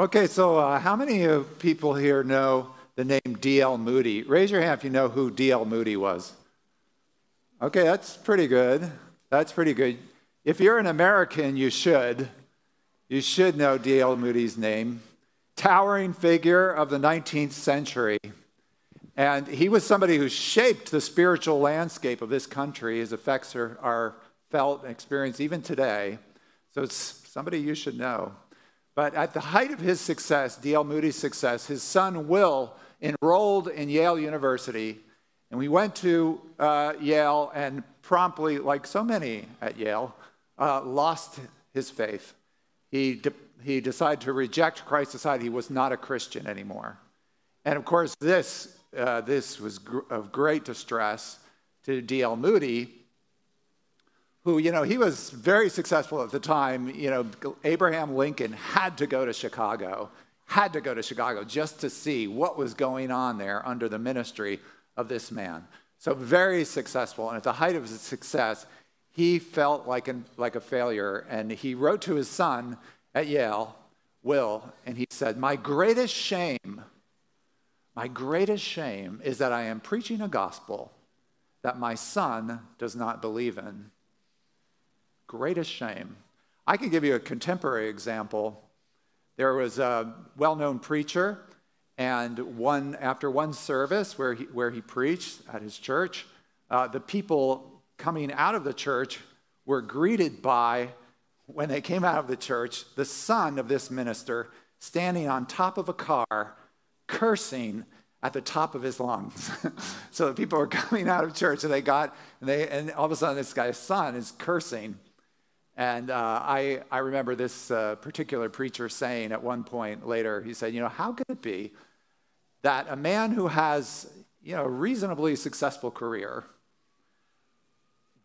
Okay, so uh, how many of people here know the name D.L. Moody? Raise your hand if you know who D.L. Moody was. Okay, that's pretty good. That's pretty good. If you're an American, you should. You should know D.L. Moody's name. Towering figure of the 19th century. And he was somebody who shaped the spiritual landscape of this country. His effects are, are felt and experienced even today. So it's somebody you should know. But at the height of his success, D.L. Moody's success, his son Will enrolled in Yale University. And we went to uh, Yale and promptly, like so many at Yale, uh, lost his faith. He, de- he decided to reject Christ, decided he was not a Christian anymore. And of course, this, uh, this was gr- of great distress to D.L. Moody, who, you know, he was very successful at the time. You know, Abraham Lincoln had to go to Chicago, had to go to Chicago just to see what was going on there under the ministry of this man. So, very successful. And at the height of his success, he felt like, an, like a failure. And he wrote to his son at Yale, Will, and he said, My greatest shame, my greatest shame is that I am preaching a gospel that my son does not believe in greatest shame. I can give you a contemporary example. There was a well known preacher, and one, after one service where he, where he preached at his church, uh, the people coming out of the church were greeted by, when they came out of the church, the son of this minister standing on top of a car, cursing at the top of his lungs. so the people were coming out of church and they got, and, they, and all of a sudden this guy's son is cursing. And uh, I, I remember this uh, particular preacher saying at one point later, he said, You know, how can it be that a man who has, you know, a reasonably successful career,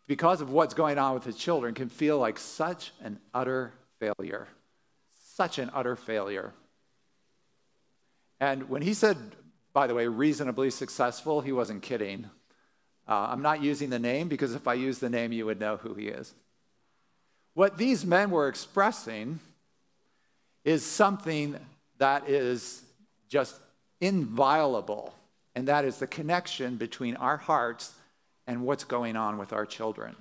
because of what's going on with his children, can feel like such an utter failure? Such an utter failure. And when he said, by the way, reasonably successful, he wasn't kidding. Uh, I'm not using the name because if I use the name, you would know who he is. What these men were expressing is something that is just inviolable, and that is the connection between our hearts and what's going on with our children.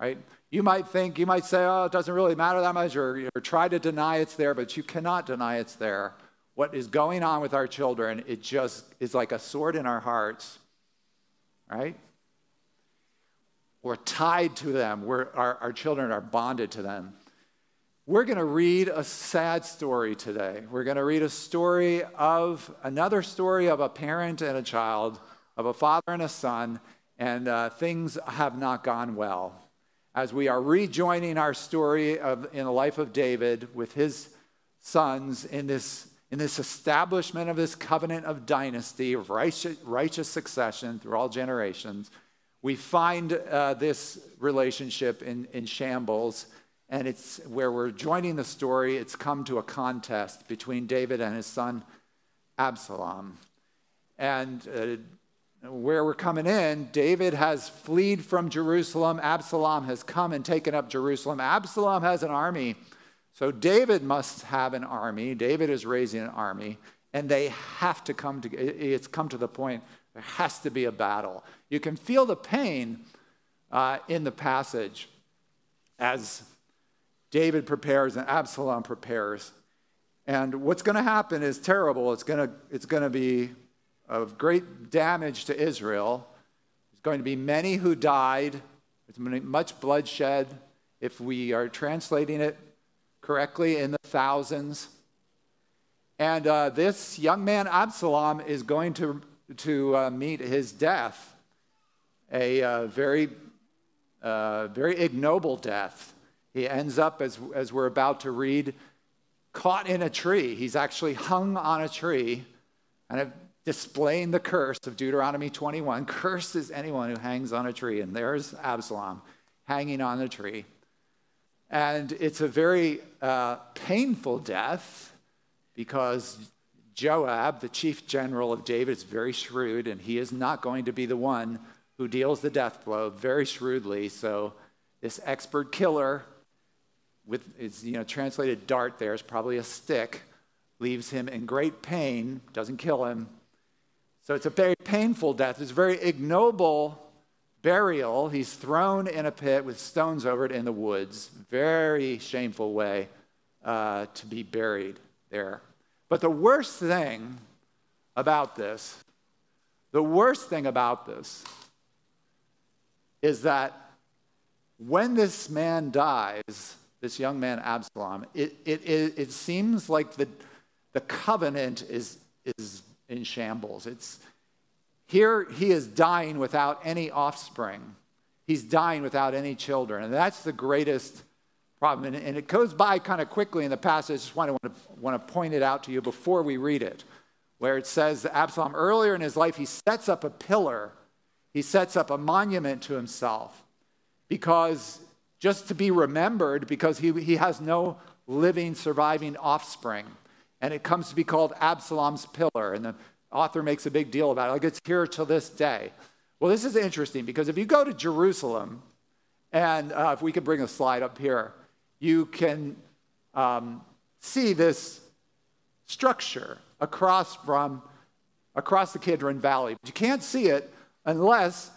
Right? You might think, you might say, oh, it doesn't really matter that much, or, or try to deny it's there, but you cannot deny it's there. What is going on with our children, it just is like a sword in our hearts, right? We're tied to them. We're, our, our children are bonded to them. We're going to read a sad story today. We're going to read a story of another story of a parent and a child, of a father and a son, and uh, things have not gone well. As we are rejoining our story of, in the life of David with his sons in this, in this establishment of this covenant of dynasty, of righteous, righteous succession through all generations, we find uh, this relationship in, in shambles, and it's where we're joining the story. It's come to a contest between David and his son Absalom. And uh, where we're coming in, David has fled from Jerusalem. Absalom has come and taken up Jerusalem. Absalom has an army. So David must have an army. David is raising an army, and they have to come to, it's come to the point there has to be a battle. You can feel the pain uh, in the passage as David prepares and Absalom prepares. And what's going to happen is terrible. It's going to, it's going to be of great damage to Israel. There's going to be many who died. There's much bloodshed. If we are translating it correctly, in the thousands. And uh, this young man, Absalom, is going to to uh, meet his death, a uh, very, uh, very ignoble death. He ends up, as, as we're about to read, caught in a tree. He's actually hung on a tree, and displaying the curse of Deuteronomy 21. Cursed is anyone who hangs on a tree. And there's Absalom hanging on a tree. And it's a very uh, painful death because Joab, the chief general of David, is very shrewd, and he is not going to be the one who deals the death blow very shrewdly. So, this expert killer, with is you know translated dart there is probably a stick, leaves him in great pain, doesn't kill him. So it's a very painful death. It's a very ignoble burial. He's thrown in a pit with stones over it in the woods. Very shameful way uh, to be buried there. But the worst thing about this, the worst thing about this is that when this man dies, this young man Absalom, it, it, it, it seems like the, the covenant is, is in shambles. It's, here he is dying without any offspring. He's dying without any children. And that's the greatest problem. And, and it goes by kind of quickly in the passage. I just want to, want, to, point it out to you before we read it, where it says that Absalom, earlier in his life, he sets up a pillar, he sets up a monument to himself because just to be remembered because he, he has no living, surviving offspring. And it comes to be called Absalom's pillar. And the author makes a big deal about it. Like it's here till this day. Well, this is interesting because if you go to Jerusalem, and uh, if we could bring a slide up here, you can um, see this structure across from across the Kidron Valley. But you can't see it unless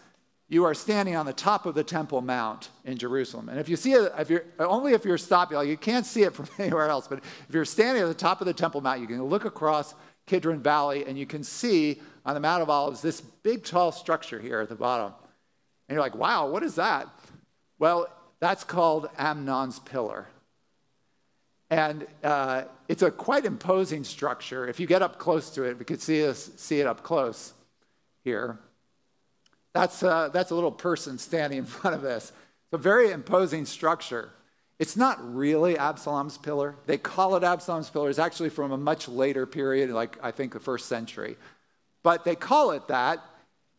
you are standing on the top of the Temple Mount in Jerusalem. And if you see it, if you're, only if you're stopping, like you can't see it from anywhere else, but if you're standing at the top of the Temple Mount, you can look across Kidron Valley and you can see on the Mount of Olives this big, tall structure here at the bottom. And you're like, wow, what is that? Well, that's called Amnon's Pillar. And uh, it's a quite imposing structure. If you get up close to it, we could see, this, see it up close here. That's, uh, that's a little person standing in front of this. It's a very imposing structure. It's not really Absalom's pillar. They call it Absalom's pillar. It's actually from a much later period, like I think the first century. But they call it that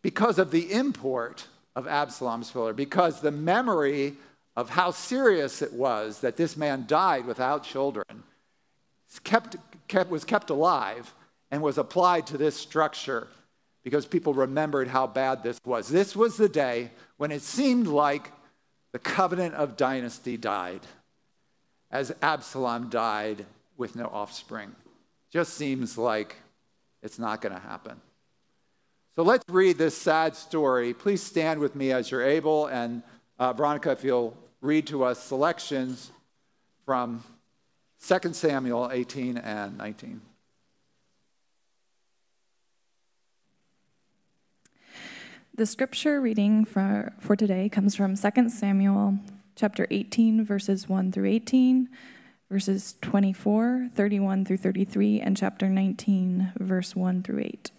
because of the import of Absalom's pillar, because the memory of how serious it was that this man died without children kept, kept, was kept alive and was applied to this structure because people remembered how bad this was. This was the day when it seemed like the covenant of dynasty died, as Absalom died with no offspring. Just seems like it's not going to happen. So let's read this sad story. Please stand with me as you're able. And uh, Veronica, if you'll read to us selections from 2 Samuel 18 and 19. The scripture reading for, for today comes from 2 Samuel chapter 18, verses 1 through 18, verses 24, 31 through 33, and chapter 19, verse 1 through 8.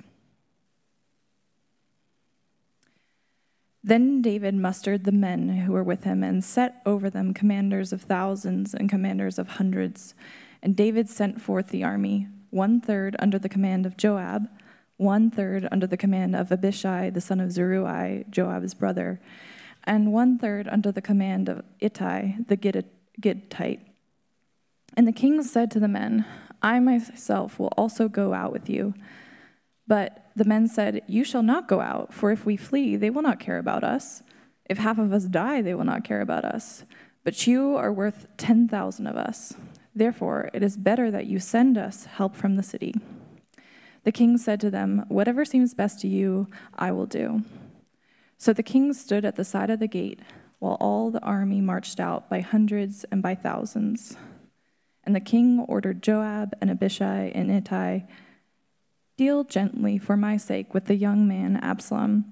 Then David mustered the men who were with him and set over them commanders of thousands and commanders of hundreds. And David sent forth the army, one third under the command of Joab one third under the command of Abishai, the son of Zeruiah, Joab's brother, and one third under the command of Ittai, the Gittite. And the king said to the men, I myself will also go out with you. But the men said, You shall not go out, for if we flee, they will not care about us. If half of us die, they will not care about us. But you are worth 10,000 of us. Therefore, it is better that you send us help from the city. The king said to them, Whatever seems best to you, I will do. So the king stood at the side of the gate, while all the army marched out by hundreds and by thousands. And the king ordered Joab and Abishai and Ittai, Deal gently for my sake with the young man Absalom.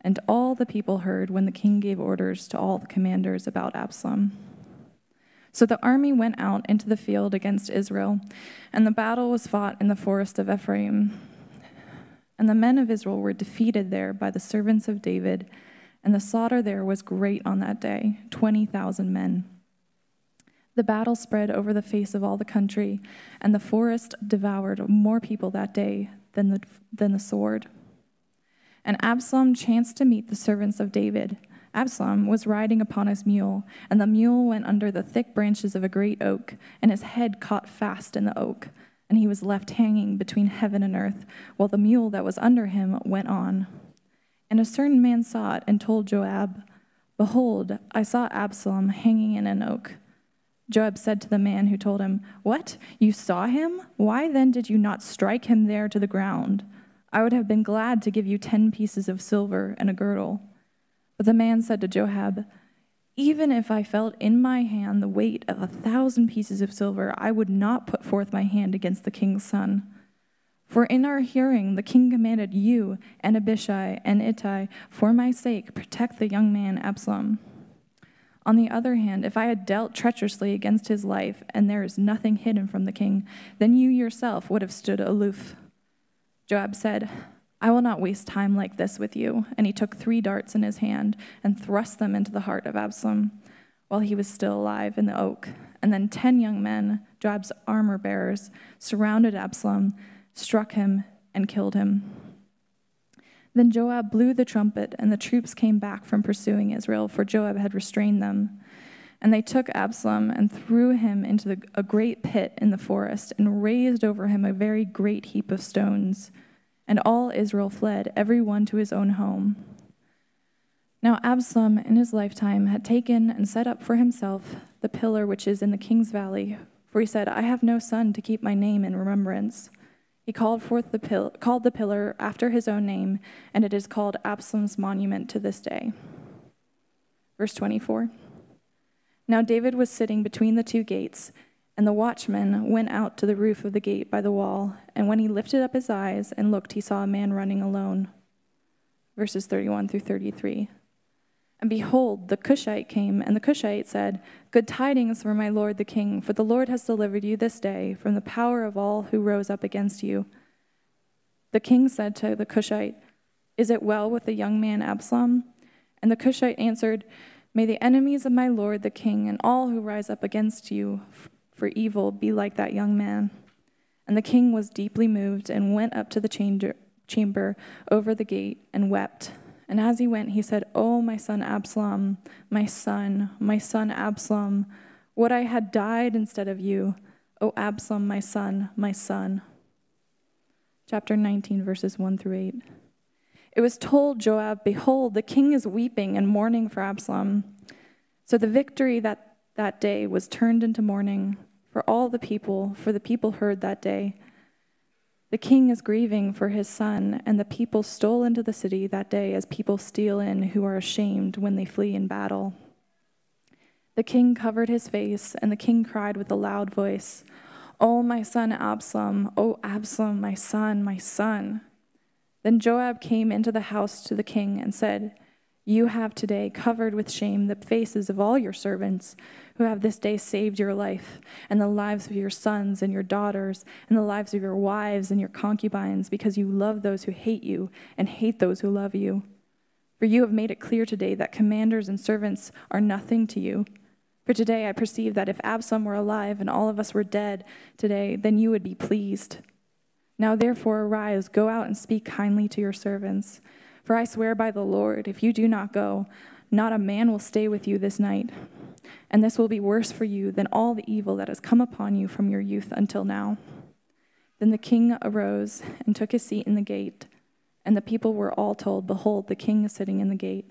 And all the people heard when the king gave orders to all the commanders about Absalom. So the army went out into the field against Israel, and the battle was fought in the forest of Ephraim. And the men of Israel were defeated there by the servants of David, and the slaughter there was great on that day 20,000 men. The battle spread over the face of all the country, and the forest devoured more people that day than the, than the sword. And Absalom chanced to meet the servants of David. Absalom was riding upon his mule, and the mule went under the thick branches of a great oak, and his head caught fast in the oak, and he was left hanging between heaven and earth, while the mule that was under him went on. And a certain man saw it and told Joab, Behold, I saw Absalom hanging in an oak. Joab said to the man who told him, What? You saw him? Why then did you not strike him there to the ground? I would have been glad to give you ten pieces of silver and a girdle. But the man said to Joab, Even if I felt in my hand the weight of a thousand pieces of silver, I would not put forth my hand against the king's son. For in our hearing the king commanded you and Abishai and Ittai, for my sake, protect the young man Absalom. On the other hand, if I had dealt treacherously against his life, and there is nothing hidden from the king, then you yourself would have stood aloof. Joab said, I will not waste time like this with you. And he took three darts in his hand and thrust them into the heart of Absalom while he was still alive in the oak. And then ten young men, Joab's armor bearers, surrounded Absalom, struck him, and killed him. Then Joab blew the trumpet, and the troops came back from pursuing Israel, for Joab had restrained them. And they took Absalom and threw him into the, a great pit in the forest, and raised over him a very great heap of stones. And all Israel fled, every one to his own home. Now Absalom, in his lifetime, had taken and set up for himself the pillar which is in the king's valley, for he said, I have no son to keep my name in remembrance. He called forth the called the pillar after his own name, and it is called Absalom's monument to this day. Verse 24. Now David was sitting between the two gates, and the watchman went out to the roof of the gate by the wall, and when he lifted up his eyes and looked, he saw a man running alone. Verses 31 through 33. And behold, the Cushite came, and the Cushite said, Good tidings for my lord the king, for the Lord has delivered you this day from the power of all who rose up against you. The king said to the Cushite, Is it well with the young man Absalom? And the Cushite answered, May the enemies of my lord the king and all who rise up against you for evil be like that young man. And the king was deeply moved and went up to the chamber over the gate and wept. And as he went, he said, Oh, my son Absalom, my son, my son Absalom, would I had died instead of you. O Absalom, my son, my son. Chapter 19, verses 1 through 8. It was told Joab, Behold, the king is weeping and mourning for Absalom. So the victory that, that day was turned into mourning for all the people, for the people heard that day. The king is grieving for his son, and the people stole into the city that day as people steal in who are ashamed when they flee in battle. The king covered his face, and the king cried with a loud voice, O my son Absalom, O Absalom, my son, my son. Then Joab came into the house to the king and said, You have today covered with shame the faces of all your servants who have this day saved your life and the lives of your sons and your daughters and the lives of your wives and your concubines because you love those who hate you and hate those who love you. For you have made it clear today that commanders and servants are nothing to you. For today I perceive that if Absalom were alive and all of us were dead today, then you would be pleased. Now therefore arise, go out and speak kindly to your servants. For I swear by the Lord, if you do not go, not a man will stay with you this night and this will be worse for you than all the evil that has come upon you from your youth until now. Then the king arose and took his seat in the gate, and the people were all told, Behold, the king is sitting in the gate.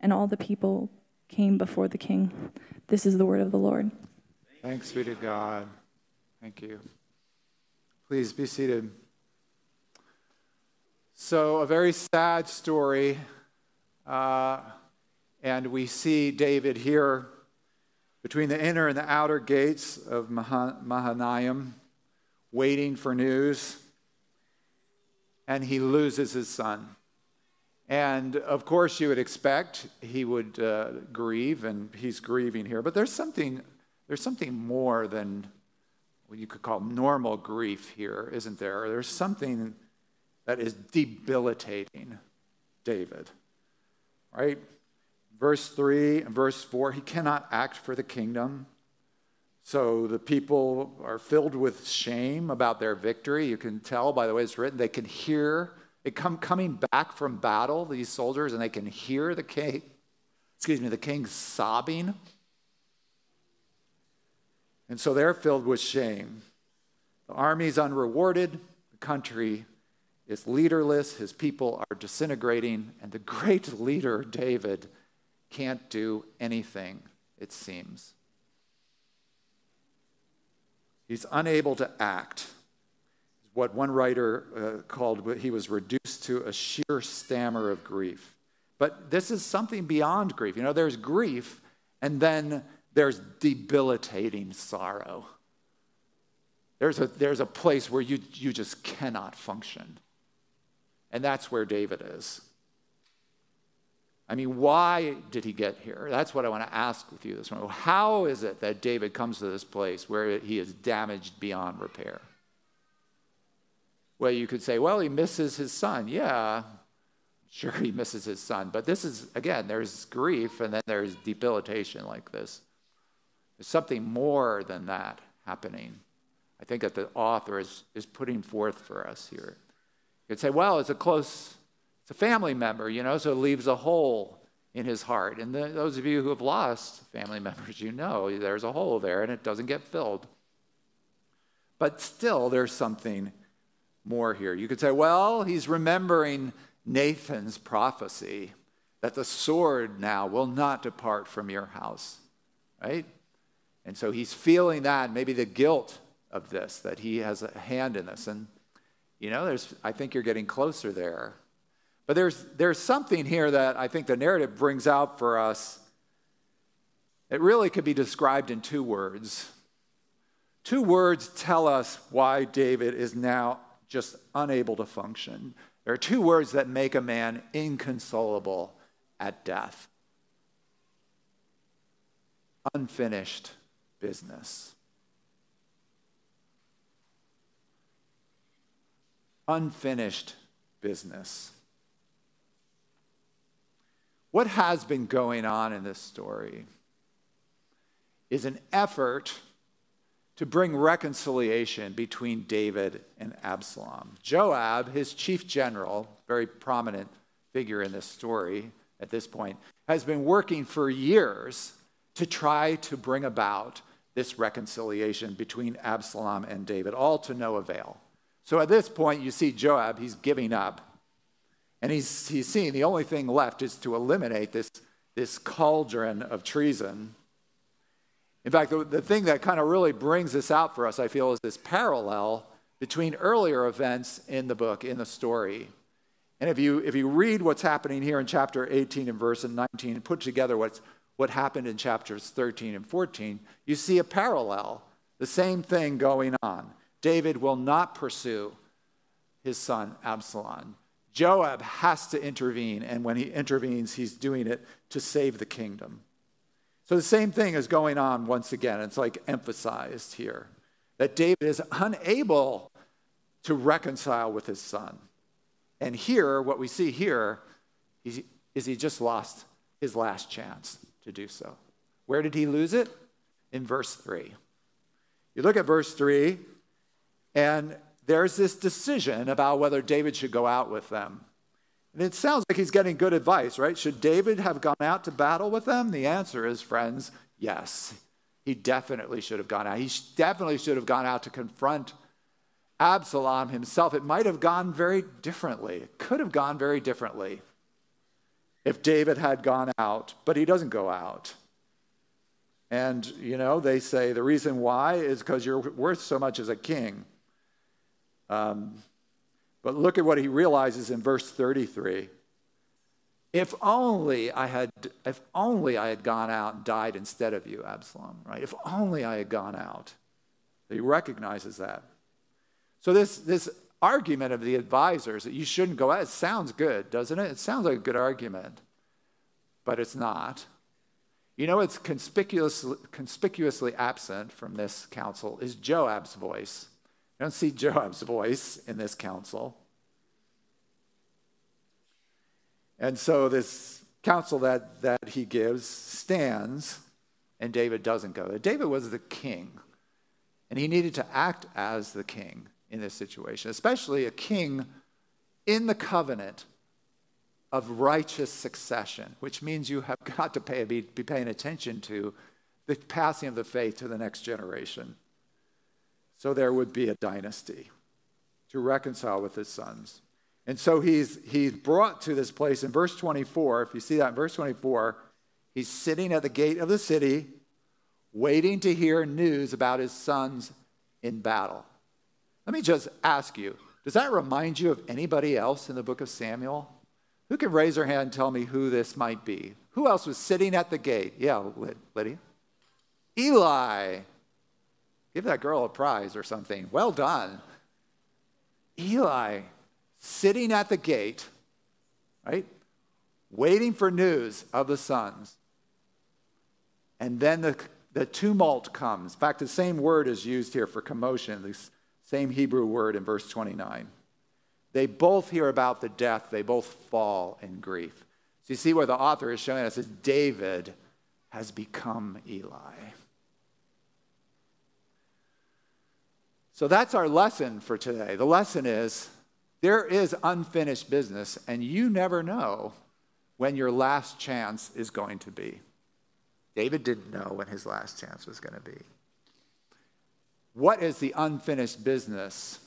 And all the people came before the king. This is the word of the Lord. Thanks be to God. Thank you. Please be seated. So, a very sad story. Uh, and we see David here between the inner and the outer gates of Mahanaim, waiting for news, and he loses his son. And of course, you would expect he would uh, grieve, and he's grieving here. But there's something, there's something more than what you could call normal grief here, isn't there? There's something that is debilitating David, right? verse 3 and verse 4, he cannot act for the kingdom. So the people are filled with shame about their victory. You can tell by the way it's written, they can hear it come coming back from battle, these soldiers, and they can hear the king, excuse me, the king sobbing. And so they're filled with shame. The army's unrewarded, the country is leaderless, his people are disintegrating, and the great leader, David, can't do anything, it seems. He's unable to act. What one writer uh, called, he was reduced to a sheer stammer of grief. But this is something beyond grief. You know, there's grief, and then there's debilitating sorrow. There's a, there's a place where you, you just cannot function. And that's where David is. I mean, why did he get here? That's what I want to ask with you this morning. How is it that David comes to this place where he is damaged beyond repair? Well, you could say, well, he misses his son. Yeah, sure, he misses his son. But this is, again, there's grief and then there's debilitation like this. There's something more than that happening. I think that the author is, is putting forth for us here. Could say, well, it's a close it's a family member, you know, so it leaves a hole in his heart. And the, those of you who have lost family members, you know there's a hole there and it doesn't get filled. But still, there's something more here. You could say, well, he's remembering Nathan's prophecy that the sword now will not depart from your house, right? And so he's feeling that, maybe the guilt of this, that he has a hand in this. And, you know, there's, I think you're getting closer there. But there's, there's something here that I think the narrative brings out for us. It really could be described in two words. Two words tell us why David is now just unable to function. There are two words that make a man inconsolable at death unfinished business. Unfinished business. What has been going on in this story is an effort to bring reconciliation between David and Absalom. Joab, his chief general, very prominent figure in this story at this point, has been working for years to try to bring about this reconciliation between Absalom and David, all to no avail. So at this point, you see Joab, he's giving up and he's, he's seeing the only thing left is to eliminate this, this cauldron of treason. In fact, the, the thing that kind of really brings this out for us, I feel, is this parallel between earlier events in the book, in the story. And if you, if you read what's happening here in chapter 18 and verse 19 and put together what's, what happened in chapters 13 and 14, you see a parallel, the same thing going on. David will not pursue his son Absalom. Joab has to intervene, and when he intervenes, he's doing it to save the kingdom. So the same thing is going on once again. It's like emphasized here that David is unable to reconcile with his son. And here, what we see here is he just lost his last chance to do so. Where did he lose it? In verse 3. You look at verse 3, and there's this decision about whether David should go out with them. And it sounds like he's getting good advice, right? Should David have gone out to battle with them? The answer is, friends, yes. He definitely should have gone out. He definitely should have gone out to confront Absalom himself. It might have gone very differently. It could have gone very differently if David had gone out, but he doesn't go out. And, you know, they say the reason why is because you're worth so much as a king. Um, but look at what he realizes in verse 33. If only I had, if only I had gone out and died instead of you, Absalom, right? If only I had gone out. He recognizes that. So this, this argument of the advisors that you shouldn't go out, it sounds good, doesn't it? It sounds like a good argument, but it's not. You know what's conspicuously, conspicuously absent from this council is Joab's voice. You don't see Joab's voice in this council. And so this counsel that, that he gives stands, and David doesn't go. there. David was the king, and he needed to act as the king in this situation, especially a king in the covenant of righteous succession, which means you have got to pay, be, be paying attention to the passing of the faith to the next generation. So there would be a dynasty to reconcile with his sons. And so he's, he's brought to this place in verse 24. If you see that in verse 24, he's sitting at the gate of the city, waiting to hear news about his son's in battle. Let me just ask you does that remind you of anybody else in the book of Samuel? Who can raise their hand and tell me who this might be? Who else was sitting at the gate? Yeah, Lydia. Eli. Give that girl a prize or something. Well done. Eli sitting at the gate, right? Waiting for news of the sons. And then the, the tumult comes. In fact, the same word is used here for commotion, the same Hebrew word in verse 29. They both hear about the death, they both fall in grief. So you see where the author is showing us is David has become Eli. So that's our lesson for today. The lesson is there is unfinished business, and you never know when your last chance is going to be. David didn't know when his last chance was going to be. What is the unfinished business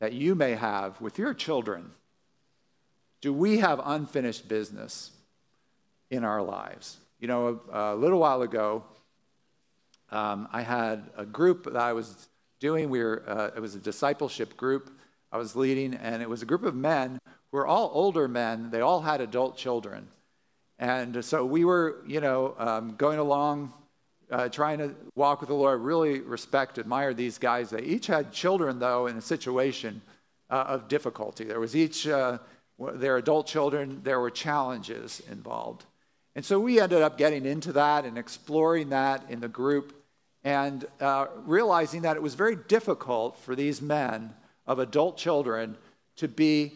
that you may have with your children? Do we have unfinished business in our lives? You know, a, a little while ago, um, I had a group that I was doing. We were, uh, it was a discipleship group I was leading, and it was a group of men who were all older men. They all had adult children. And so we were, you know, um, going along, uh, trying to walk with the Lord, really respect, admire these guys. They each had children, though, in a situation uh, of difficulty. There was each, uh, their adult children, there were challenges involved. And so we ended up getting into that and exploring that in the group and uh, realizing that it was very difficult for these men of adult children to be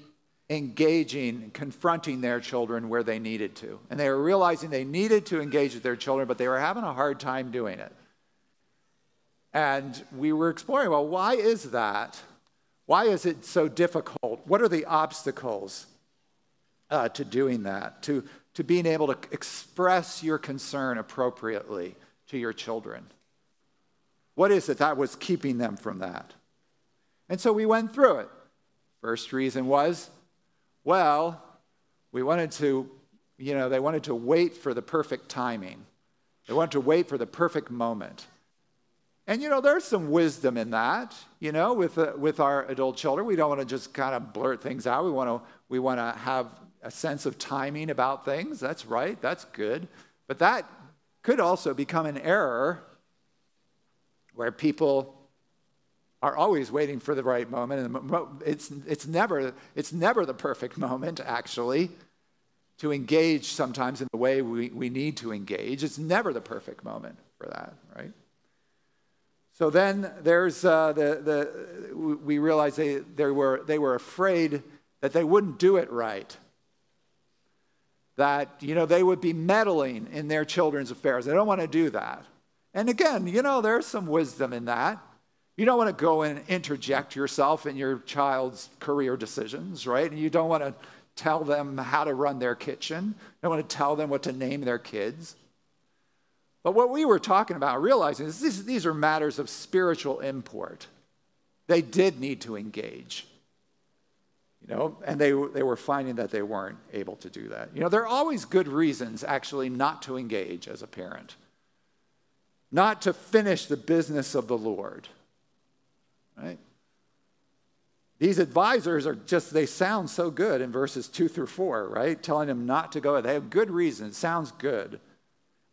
engaging and confronting their children where they needed to. And they were realizing they needed to engage with their children, but they were having a hard time doing it. And we were exploring well, why is that? Why is it so difficult? What are the obstacles uh, to doing that, to, to being able to express your concern appropriately to your children? What is it that was keeping them from that? And so we went through it. First reason was well, we wanted to, you know, they wanted to wait for the perfect timing. They wanted to wait for the perfect moment. And, you know, there's some wisdom in that, you know, with, uh, with our adult children. We don't want to just kind of blurt things out. We want to we want to have a sense of timing about things. That's right. That's good. But that could also become an error where people are always waiting for the right moment. And it's, it's, never, it's never the perfect moment, actually, to engage sometimes in the way we, we need to engage. It's never the perfect moment for that, right? So then there's uh, the, the, we realize they, they, were, they were afraid that they wouldn't do it right. That, you know, they would be meddling in their children's affairs. They don't want to do that. And again, you know, there's some wisdom in that. You don't want to go and interject yourself in your child's career decisions, right? And you don't want to tell them how to run their kitchen. You don't want to tell them what to name their kids. But what we were talking about, realizing is these, these are matters of spiritual import. They did need to engage. You know, and they, they were finding that they weren't able to do that. You know, there are always good reasons actually not to engage as a parent, not to finish the business of the Lord right? These advisors are just, they sound so good in verses two through four, right? Telling him not to go. They have good reason. It sounds good.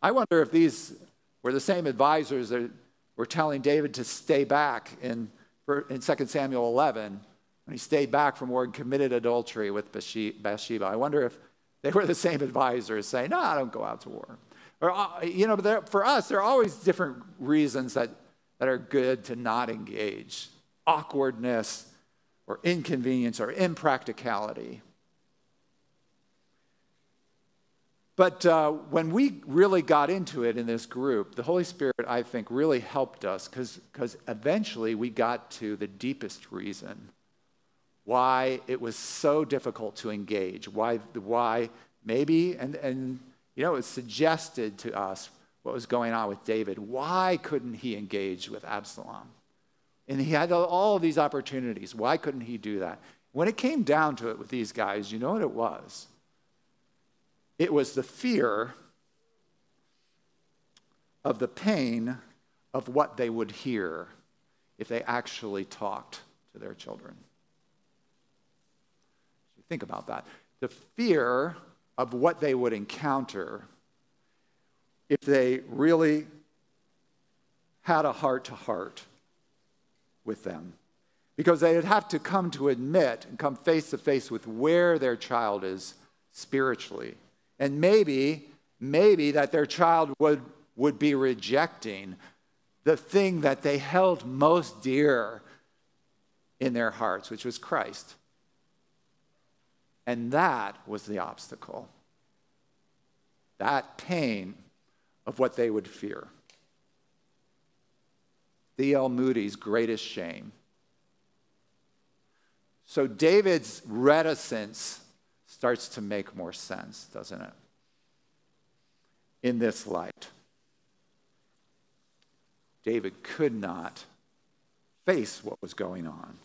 I wonder if these were the same advisors that were telling David to stay back in, in 2 Samuel 11 when he stayed back from war and committed adultery with Bathsheba. I wonder if they were the same advisors saying, no, I don't go out to war. Or, uh, you know, for us, there are always different reasons that, that are good to not engage awkwardness or inconvenience or impracticality. But uh, when we really got into it in this group, the Holy Spirit, I think, really helped us because eventually we got to the deepest reason why it was so difficult to engage, why, why maybe, and, and you know, it suggested to us what was going on with David. Why couldn't he engage with Absalom? And he had all these opportunities. Why couldn't he do that? When it came down to it with these guys, you know what it was? It was the fear of the pain of what they would hear. if they actually talked to their children. Think about that. The fear of what they would encounter if they really had a heart to heart with them. Because they would have to come to admit and come face to face with where their child is spiritually. And maybe, maybe that their child would, would be rejecting the thing that they held most dear in their hearts, which was Christ. And that was the obstacle. That pain of what they would fear. D.L. Moody's greatest shame. So David's reticence starts to make more sense, doesn't it? In this light. David could not face what was going on.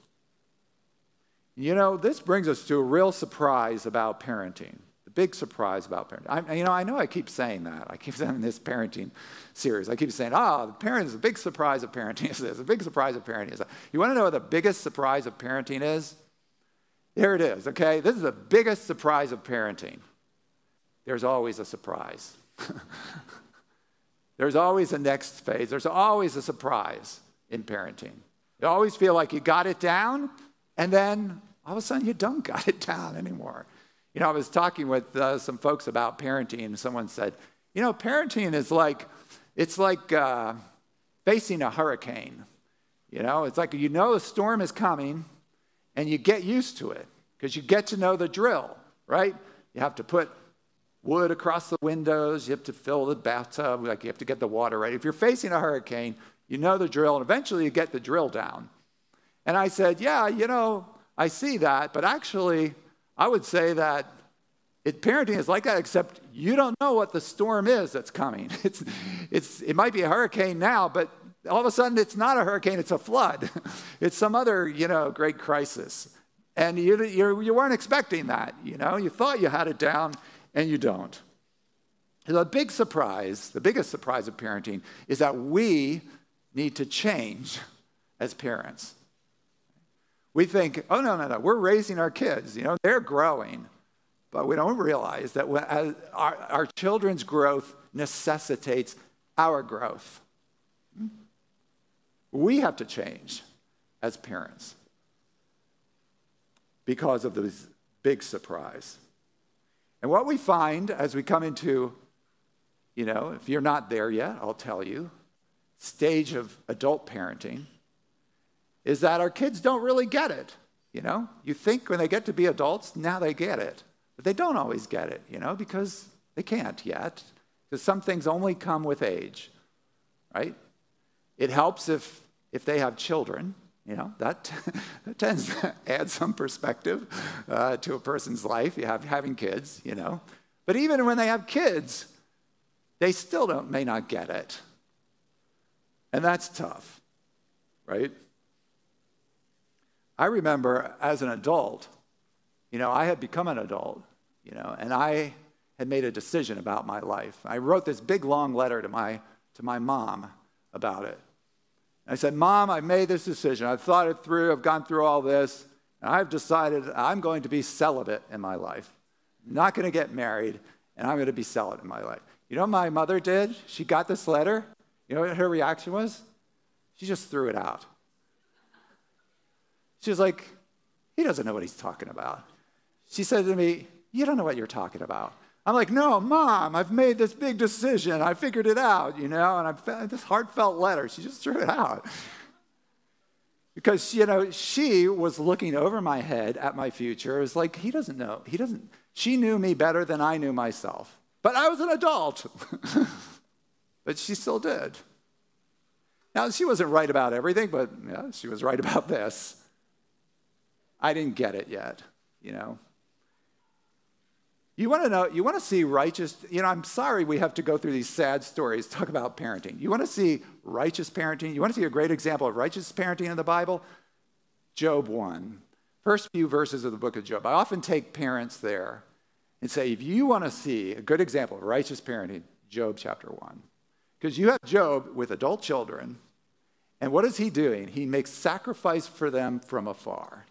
You know, this brings us to a real surprise about parenting. The big surprise about parenting. I, you know, I know I keep saying that. I keep saying this parenting series, I keep saying, oh, the parents, the big surprise of parenting is this. The big surprise of parenting is that. You want to know what the biggest surprise of parenting is? There it is, okay? This is the biggest surprise of parenting. There's always a surprise. There's always a next phase. There's always a surprise in parenting. You always feel like you got it down, and then all of a sudden you don't got it down anymore. You know, I was talking with uh, some folks about parenting, and someone said, you know, parenting is like, it's like uh, facing a hurricane. You know, it's like you know a storm is coming, and you get used to it because you get to know the drill, right? You have to put wood across the windows. You have to fill the bathtub. Like you have to get the water right. If you're facing a hurricane, you know the drill, and eventually you get the drill down. And I said, Yeah, you know, I see that, but actually, I would say that it, parenting is like that, except you don't know what the storm is that's coming. It's, it's, it might be a hurricane now, but all of a sudden it's not a hurricane, it's a flood. It's some other, you know, great crisis. And you, you, you weren't expecting that, you know. You thought you had it down, and you don't. The big surprise, the biggest surprise of parenting, is that we need to change as parents. We think, oh, no, no, no, we're raising our kids, you know, they're growing. But we don't realize that our, our children's growth necessitates our growth. We have to change as parents because of this big surprise. And what we find as we come into, you know, if you're not there yet, I'll tell you, stage of adult parenting, is that our kids don't really get it. You know, you think when they get to be adults, now they get it. But they don't always get it, you know, because they can't yet. Because some things only come with age, right? It helps if, if they have children, you know, that, that tends to add some perspective uh, to a person's life, you have having kids, you know. But even when they have kids, they still don't, may not get it. And that's tough, right? I remember as an adult, you know, I had become an adult, you know, and I had made a decision about my life. I wrote this big long letter to my, to my mom about it. I said, Mom, I've made this decision. I've thought it through. I've gone through all this. And I've decided I'm going to be celibate in my life. I'm not going to get married, and I'm going to be celibate in my life. You know what my mother did? She got this letter. You know what her reaction was? She just threw it out. She was like, He doesn't know what he's talking about. She said to me, You don't know what you're talking about. I'm like, no, mom, I've made this big decision. I figured it out, you know, and I found this heartfelt letter. She just threw it out. Because, you know, she was looking over my head at my future. It was like, he doesn't know. He doesn't, she knew me better than I knew myself. But I was an adult. but she still did. Now, she wasn't right about everything, but yeah, she was right about this. I didn't get it yet, you know. You want to know, you want to see righteous, you know, I'm sorry we have to go through these sad stories, talk about parenting. You want to see righteous parenting? You want to see a great example of righteous parenting in the Bible? Job 1. First few verses of the book of Job. I often take parents there and say, if you want to see a good example of righteous parenting, Job chapter 1. Because you have Job with adult children, And what is he doing? He makes sacrifice for them from afar.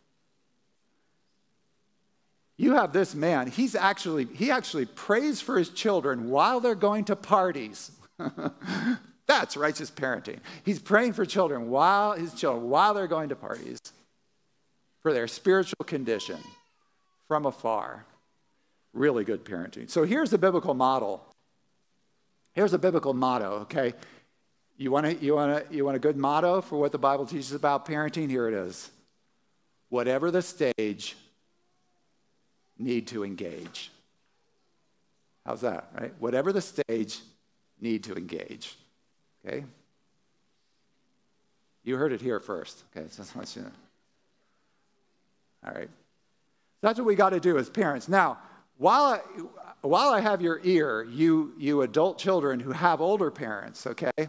You have this man, he's actually, he actually prays for his children while they're going to parties. That's righteous parenting. He's praying for children while his children, while they're going to parties, for their spiritual condition from afar. Really good parenting. So here's the biblical model. Here's a biblical motto, okay? You want, a, you, want a, you want a good motto for what the Bible teaches about parenting? Here it is. Whatever the stage, need to engage. How's that, right? Whatever the stage, need to engage. Okay? You heard it here first. Okay, so that's what you know. All right. That's what we got to do as parents. Now, while I, while I have your ear, you, you adult children who have older parents, okay?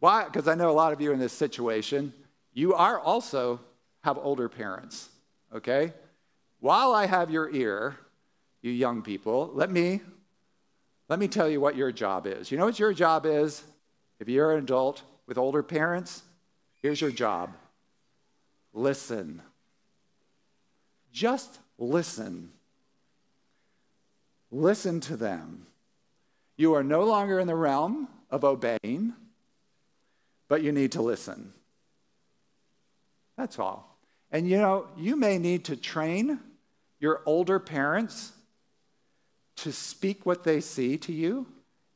Why? Because I know a lot of you in this situation, you are also have older parents, okay? While I have your ear, you young people, let me let me tell you what your job is. You know what your job is? If you're an adult with older parents, here's your job. Listen. Just listen. Listen to them. You are no longer in the realm of obeying, but you need to listen. That's all. And you know, you may need to train your older parents to speak what they see to you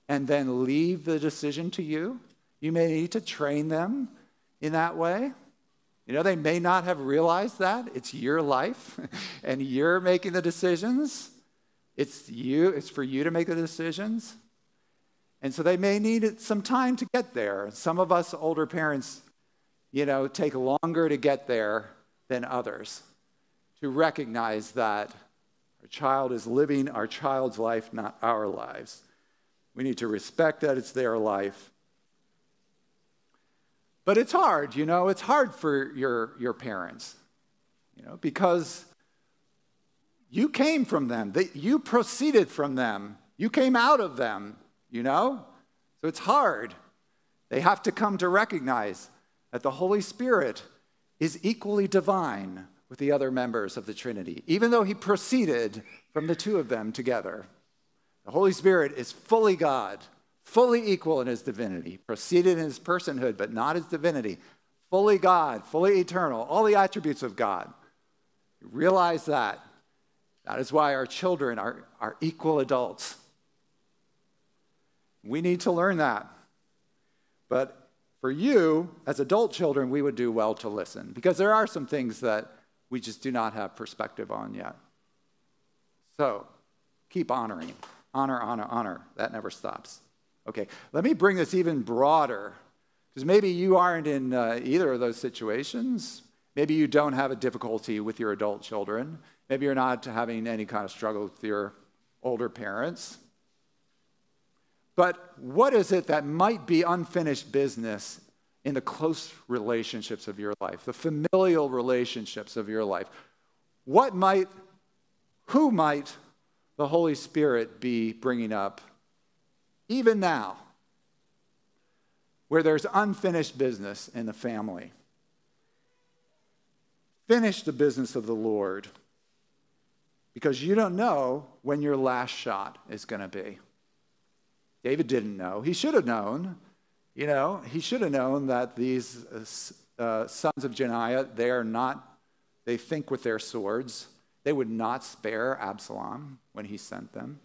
and then leave the decision to you. You may need to train them in that way. You know, they may not have realized that. It's your life and you're making the decisions. It's you, it's for you to make the decisions. And so they may need some time to get there. Some of us older parents, you know, take longer to get there than others to recognize that our child is living our child's life, not our lives. We need to respect that it's their life. But it's hard, you know, it's hard for your, your parents, you know, because you came from them, they, you proceeded from them, you came out of them, you know? So it's hard. They have to come to recognize that the Holy Spirit is equally divine with the other members of the Trinity, even though he proceeded from the two of them together. The Holy Spirit is fully God, fully equal in his divinity, proceeded in his personhood, but not his divinity, fully God, fully eternal, all the attributes of God. realize that. That is why our children are, are equal adults. We need to learn that. But for you, as adult children, we would do well to listen because there are some things that we just do not have perspective on yet. So keep honoring. Honor, honor, honor. That never stops. Okay, let me bring this even broader because maybe you aren't in uh, either of those situations. Maybe you don't have a difficulty with your adult children. Maybe you're not having any kind of struggle with your older parents. But what is it that might be unfinished business in the close relationships of your life, the familial relationships of your life. What might, who might the Holy Spirit be bringing up even now where there's unfinished business in the family? Finish the business of the Lord because you don't know when your last shot is going to be. David didn't know. He should have known. You know, he should have known that these uh, uh, sons of Zeruiah, they are not, they think with their swords. They would not spare Absalom when he sent them.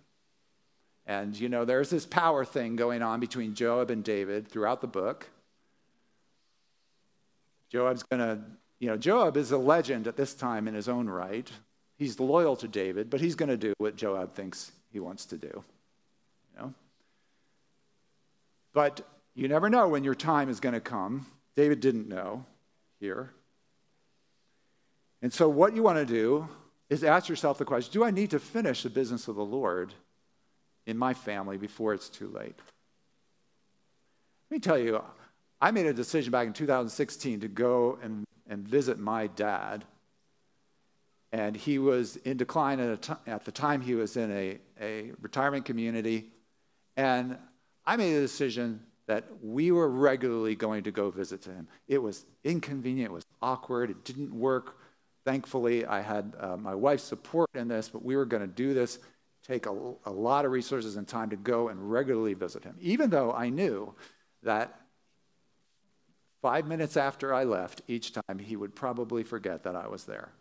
And, you know, there's this power thing going on between Joab and David throughout the book. Joab's going to, you know, Joab is a legend at this time in his own right. He's loyal to David, but he's going to do what Joab thinks he wants to do. You know? But you never know when your time is going to come. David didn't know here. And so, what you want to do is ask yourself the question Do I need to finish the business of the Lord in my family before it's too late? Let me tell you, I made a decision back in 2016 to go and, and visit my dad. And he was in decline at, at the time, he was in a, a retirement community. And I made a decision that we were regularly going to go visit to him. It was inconvenient, it was awkward, it didn't work. Thankfully, I had uh, my wife's support in this, but we were going to do this, take a, a lot of resources and time to go and regularly visit him, even though I knew that five minutes after I left, each time he would probably forget that I was there.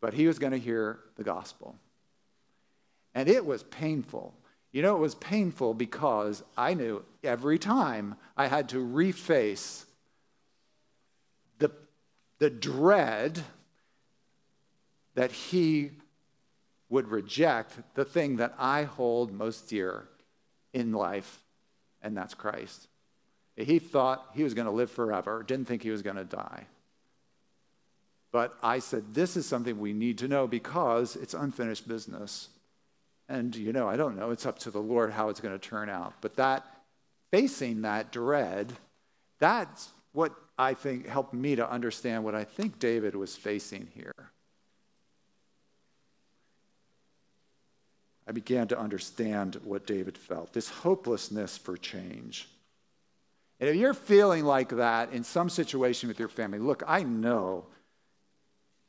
But he was going to hear the gospel. And it was painful. You know, it was painful because I knew every time I had to reface the, the dread that he would reject the thing that I hold most dear in life, and that's Christ. He thought he was going to live forever, didn't think he was going to die. But I said, this is something we need to know because it's unfinished business. And, you know, I don't know. It's up to the Lord how it's going to turn out. But that, facing that dread, that's what I think helped me to understand what I think David was facing here. I began to understand what David felt this hopelessness for change. And if you're feeling like that in some situation with your family, look, I know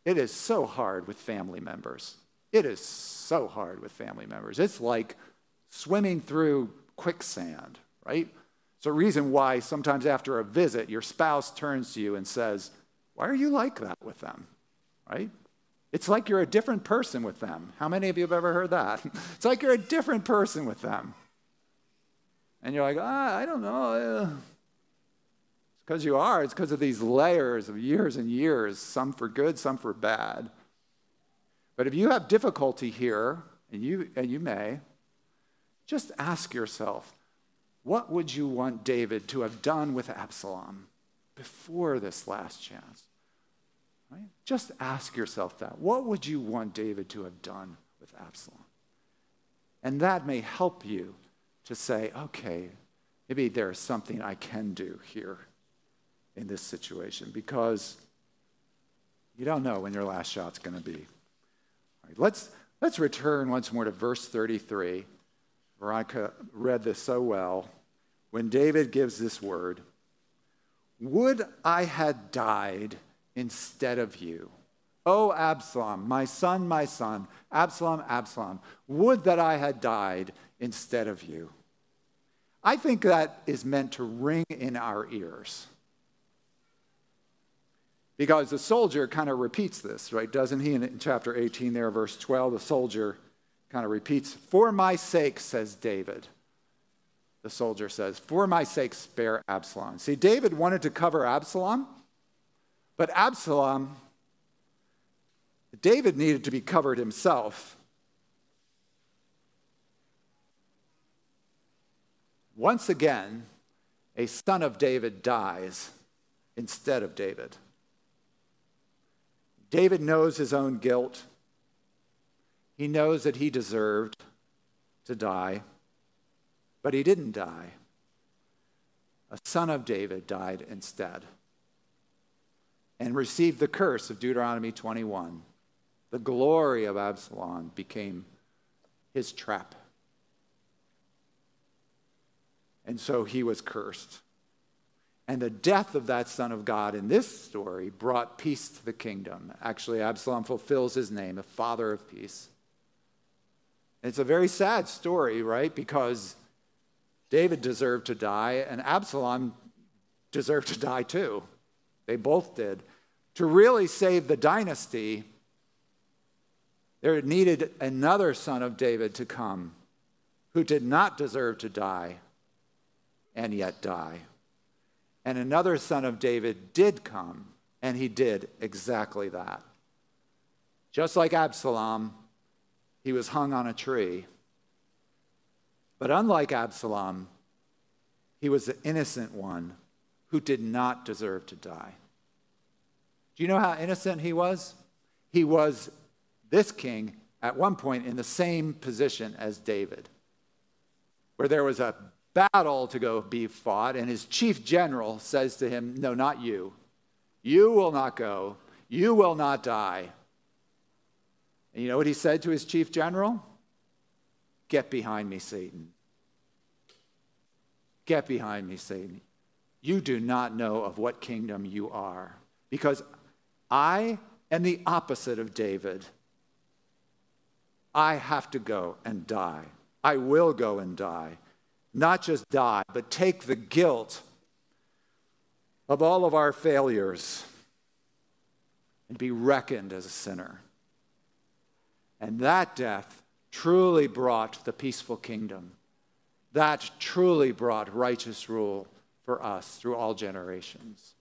it is so hard with family members. It is so hard with family members. It's like swimming through quicksand, right? It's a reason why sometimes after a visit, your spouse turns to you and says, Why are you like that with them? Right? It's like you're a different person with them. How many of you have ever heard that? It's like you're a different person with them. And you're like, ah, I don't know. It's because you are. It's because of these layers of years and years, some for good, some for bad. But if you have difficulty here, and you, and you may, just ask yourself what would you want David to have done with Absalom before this last chance? Right? Just ask yourself that. What would you want David to have done with Absalom? And that may help you to say, okay, maybe there's something I can do here in this situation because you don't know when your last shot's going to be let's, let's return once more to verse 33. Veronica read this so well. When David gives this word, Would I had died instead of you. O Absalom, my son, my son, Absalom, Absalom, would that I had died instead of you. I think that is meant to ring in our ears. Because the soldier kind of repeats this, right? Doesn't he? In chapter 18, there, verse 12, the soldier kind of repeats, For my sake, says David. The soldier says, For my sake, spare Absalom. See, David wanted to cover Absalom, but Absalom, David needed to be covered himself. Once again, a son of David dies instead of David. David knows his own guilt. He knows that he deserved to die, but he didn't die. A son of David died instead and received the curse of Deuteronomy 21. The glory of Absalom became his trap. And so he was cursed. And the death of that son of God in this story brought peace to the kingdom. Actually, Absalom fulfills his name, the father of peace. It's a very sad story, right? Because David deserved to die, and Absalom deserved to die too. They both did. To really save the dynasty, there needed another son of David to come who did not deserve to die and yet die. And another son of David did come, and he did exactly that. Just like Absalom, he was hung on a tree. But unlike Absalom, he was the innocent one who did not deserve to die. Do you know how innocent he was? He was this king at one point in the same position as David, where there was a battle to go be fought, and his chief general says to him, No, not you. You will not go. You will not die. And you know what he said to his chief general? Get behind me, Satan. Get behind me, Satan. You do not know of what kingdom you are, because I am the opposite of David. I have to go and die. I will go and die. Not just die, but take the guilt of all of our failures and be reckoned as a sinner. And that death truly brought the peaceful kingdom. That truly brought righteous rule for us through all generations.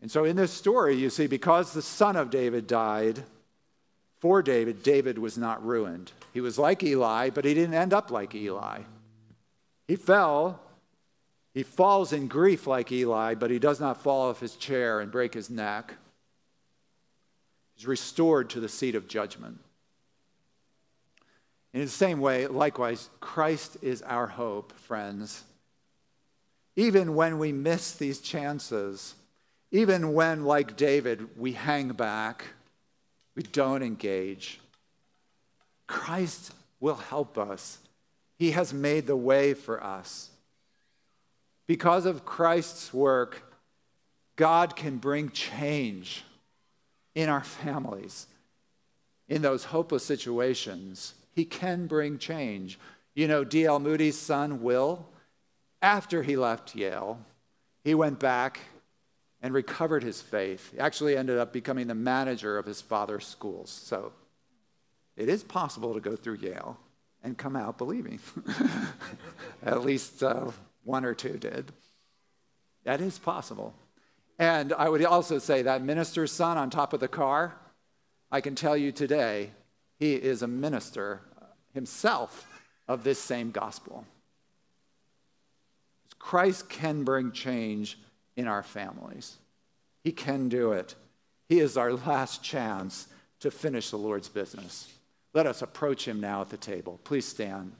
And so in this story, you see, because the son of David died for David, David was not ruined. He was like Eli, but he didn't end up like Eli. He fell. He falls in grief like Eli, but he does not fall off his chair and break his neck. He's restored to the seat of judgment. In the same way, likewise, Christ is our hope, friends. Even when we miss these chances, even when, like David, we hang back, we don't engage, Christ will help us. He has made the way for us. Because of Christ's work, God can bring change in our families, in those hopeless situations. He can bring change. You know, D.L. Moody's son, Will, after he left Yale, he went back and recovered his faith. He actually ended up becoming the manager of his father's schools. So it is possible to go through Yale and come out believing. At least uh, one or two did. That is possible. And I would also say that minister's son on top of the car, I can tell you today, he is a minister himself of this same gospel. Christ can bring change in our families. He can do it. He is our last chance to finish the Lord's business. Let us approach him now at the table. Please stand.